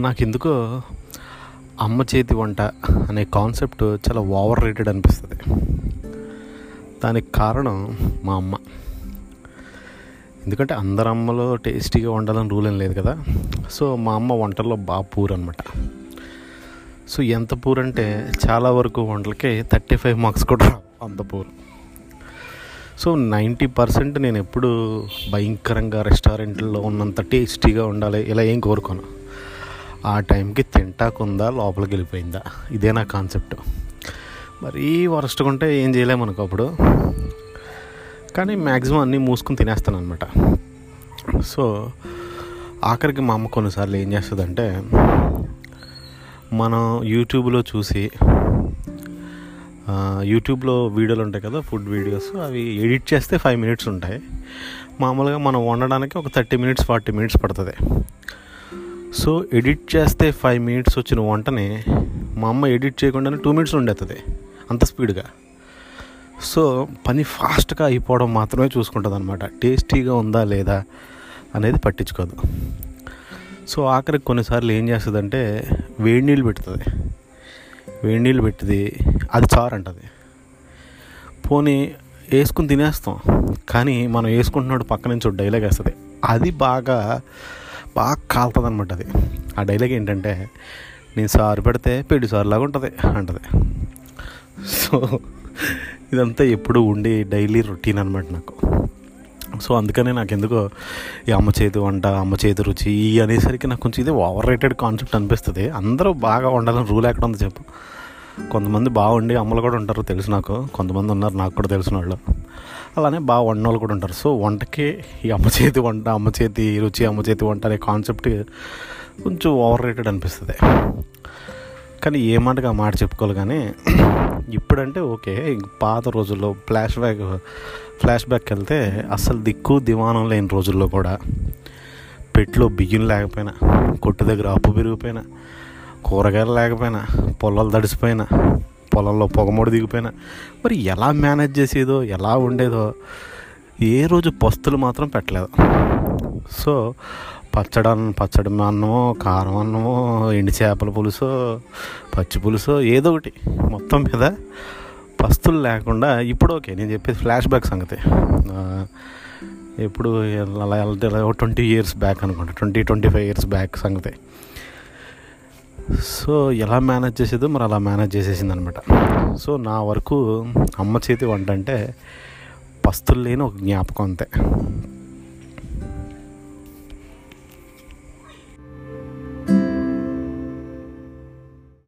నాకు ఎందుకో అమ్మ చేతి వంట అనే కాన్సెప్ట్ చాలా ఓవర్ రేటెడ్ అనిపిస్తుంది. దానికి కారణం మా అమ్మ. ఎందుకంటే అందరు అమ్మలో టేస్టీగా వండాలని రూల్ ఏం లేదు కదా. సో మా అమ్మ వంటల్లో బాగా పూర్ అనమాట సో ఎంత పూర్ అంటే చాలా వరకు వంటలకి థర్టీ ఫైవ్ మార్క్స్ కూడా అంత పూర్. సో నైంటీ పర్సెంట్ నేను ఎప్పుడు భయంకరంగా రెస్టారెంట్లో ఉన్నంత టేస్టీగా ఉండాలి ఇలా ఏం కోరుకోను. ఆ టైంకి తింటాకుందా లోపలికి వెళ్ళిపోయిందా? ఇదే నా కాన్సెప్ట్. మరీ వరస్ట్గా ఉంటే ఏం చేయలేము అనుకో అప్పుడు. కానీ మ్యాక్సిమం అన్నీ మూసుకుని తినేస్తాను అనమాట సో ఆఖరికి మా అమ్మ కొన్నిసార్లు ఏం చేస్తుందంటే మనం యూట్యూబ్లో చూసి యూట్యూబ్లో వీడియోలు ఉంటాయి కదా ఫుడ్ వీడియోస్ అవి ఎడిట్ చేస్తే ఫైవ్ మినిట్స్ ఉంటాయి. మామూలుగా మనం వండడానికి ఒక థర్టీ మినిట్స్ ఫార్టీ మినిట్స్ పడుతుంది. సో ఎడిట్ చేస్తే ఫైవ్ మినిట్స్ వచ్చిన వంటని మా అమ్మ ఎడిట్ చేయకుండానే టూ మినిట్స్ ఉండేస్తుంది అంత స్పీడ్గా. సో పని ఫాస్ట్గా అయిపోవడం మాత్రమే చూసుకుంటుంది అనమాట టేస్టీగా ఉందా లేదా అనేది పట్టించుకోదు. సో ఆఖరికి కొన్నిసార్లు ఏం చేస్తుందంటే వేడి నీళ్ళు పెడుతుంది. వేడి నీళ్ళు పెట్టింది అది చారు అంటది. పోనీ వేసుకుని తినేస్తాం కానీ మనం వేసుకుంటున్నాడు పక్క నుంచి డైలాగ్ వేస్తుంది. అది బాగా బాగా కాలుతుంది అనమాట అది. ఆ డైలాగ్ ఏంటంటే నేను సారు పెడితే పెళ్ళి సారులాగా ఉంటుంది అంటది. సో ఇదంతా ఎప్పుడు ఉండి డైలీ రొటీన్ అనమాట నాకు. సో అందుకనే నాకు ఎందుకో ఈ అమ్మ చేతి వంట అమ్మ చేతి రుచి ఈ అనేసరికి నాకు కొంచెం ఇది ఓవర్ రేటెడ్ కాన్సెప్ట్ అనిపిస్తుంది. అందరూ బాగా వండాలని రూల్ ఎక్కడ ఉంది చెప్పు. కొంతమంది బాగుండి అమ్మలు కూడా ఉంటారు తెలుసు నాకు. కొంతమంది ఉన్నారు నాకు కూడా తెలిసిన వాళ్ళు. అలానే బాగా వండిన వాళ్ళు కూడా ఉంటారు. సో వంటకి ఈ అమ్మ చేతి వంట అమ్మ చేతి రుచి అమ్మ చేతి వంట అనే కాన్సెప్ట్ కొంచెం ఓవర్ రేటెడ్ అనిపిస్తుంది. కానీ ఏ మాటగా ఆ మాట చెప్పుకోవాలి కానీ ఇప్పుడంటే ఓకే పాత రోజుల్లో ఫ్లాష్ బ్యాక్ ఫ్లాష్ బ్యాక్ వెళ్తే అసలు దిక్కు దివానం లేని రోజుల్లో కూడా పెట్లో బియ్యం లేకపోయినా కొట్టు దగ్గర అప్పు పెరిగిపోయినా కూరగాయలు లేకపోయినా పొలాలు తడిసిపోయినా పొలంలో పొగమొడి దిగిపోయినా. మరి ఎలా మేనేజ్ చేసేదో ఎలా ఉండేదో ఏ రోజు పస్తులు మాత్రం పెట్టలేదు. సో పచ్చడి అన్నం పచ్చడి అన్నమో కారం అన్నమో ఎండి చేపల పులుసో పచ్చి పులుసు ఏదో ఒకటి మొత్తం మీద పస్తులు లేకుండా ఇప్పుడు ఓకే నేను చెప్పేది ఫ్లాష్ బ్యాక్ సంగతి. ఇప్పుడు అలా అలా ట్వంటీ ఇయర్స్ బ్యాక్ అనుకుంటా twenty twenty five years back సంగతి. సో ఎలా మేనేజ్ చేసేదో మరి అలా మేనేజ్ చేసేసింది అనమాట సో నా వరకు అమ్మ చేతి వంట అంటే పస్తులు లేని ఒక జ్ఞాపకం అంతే.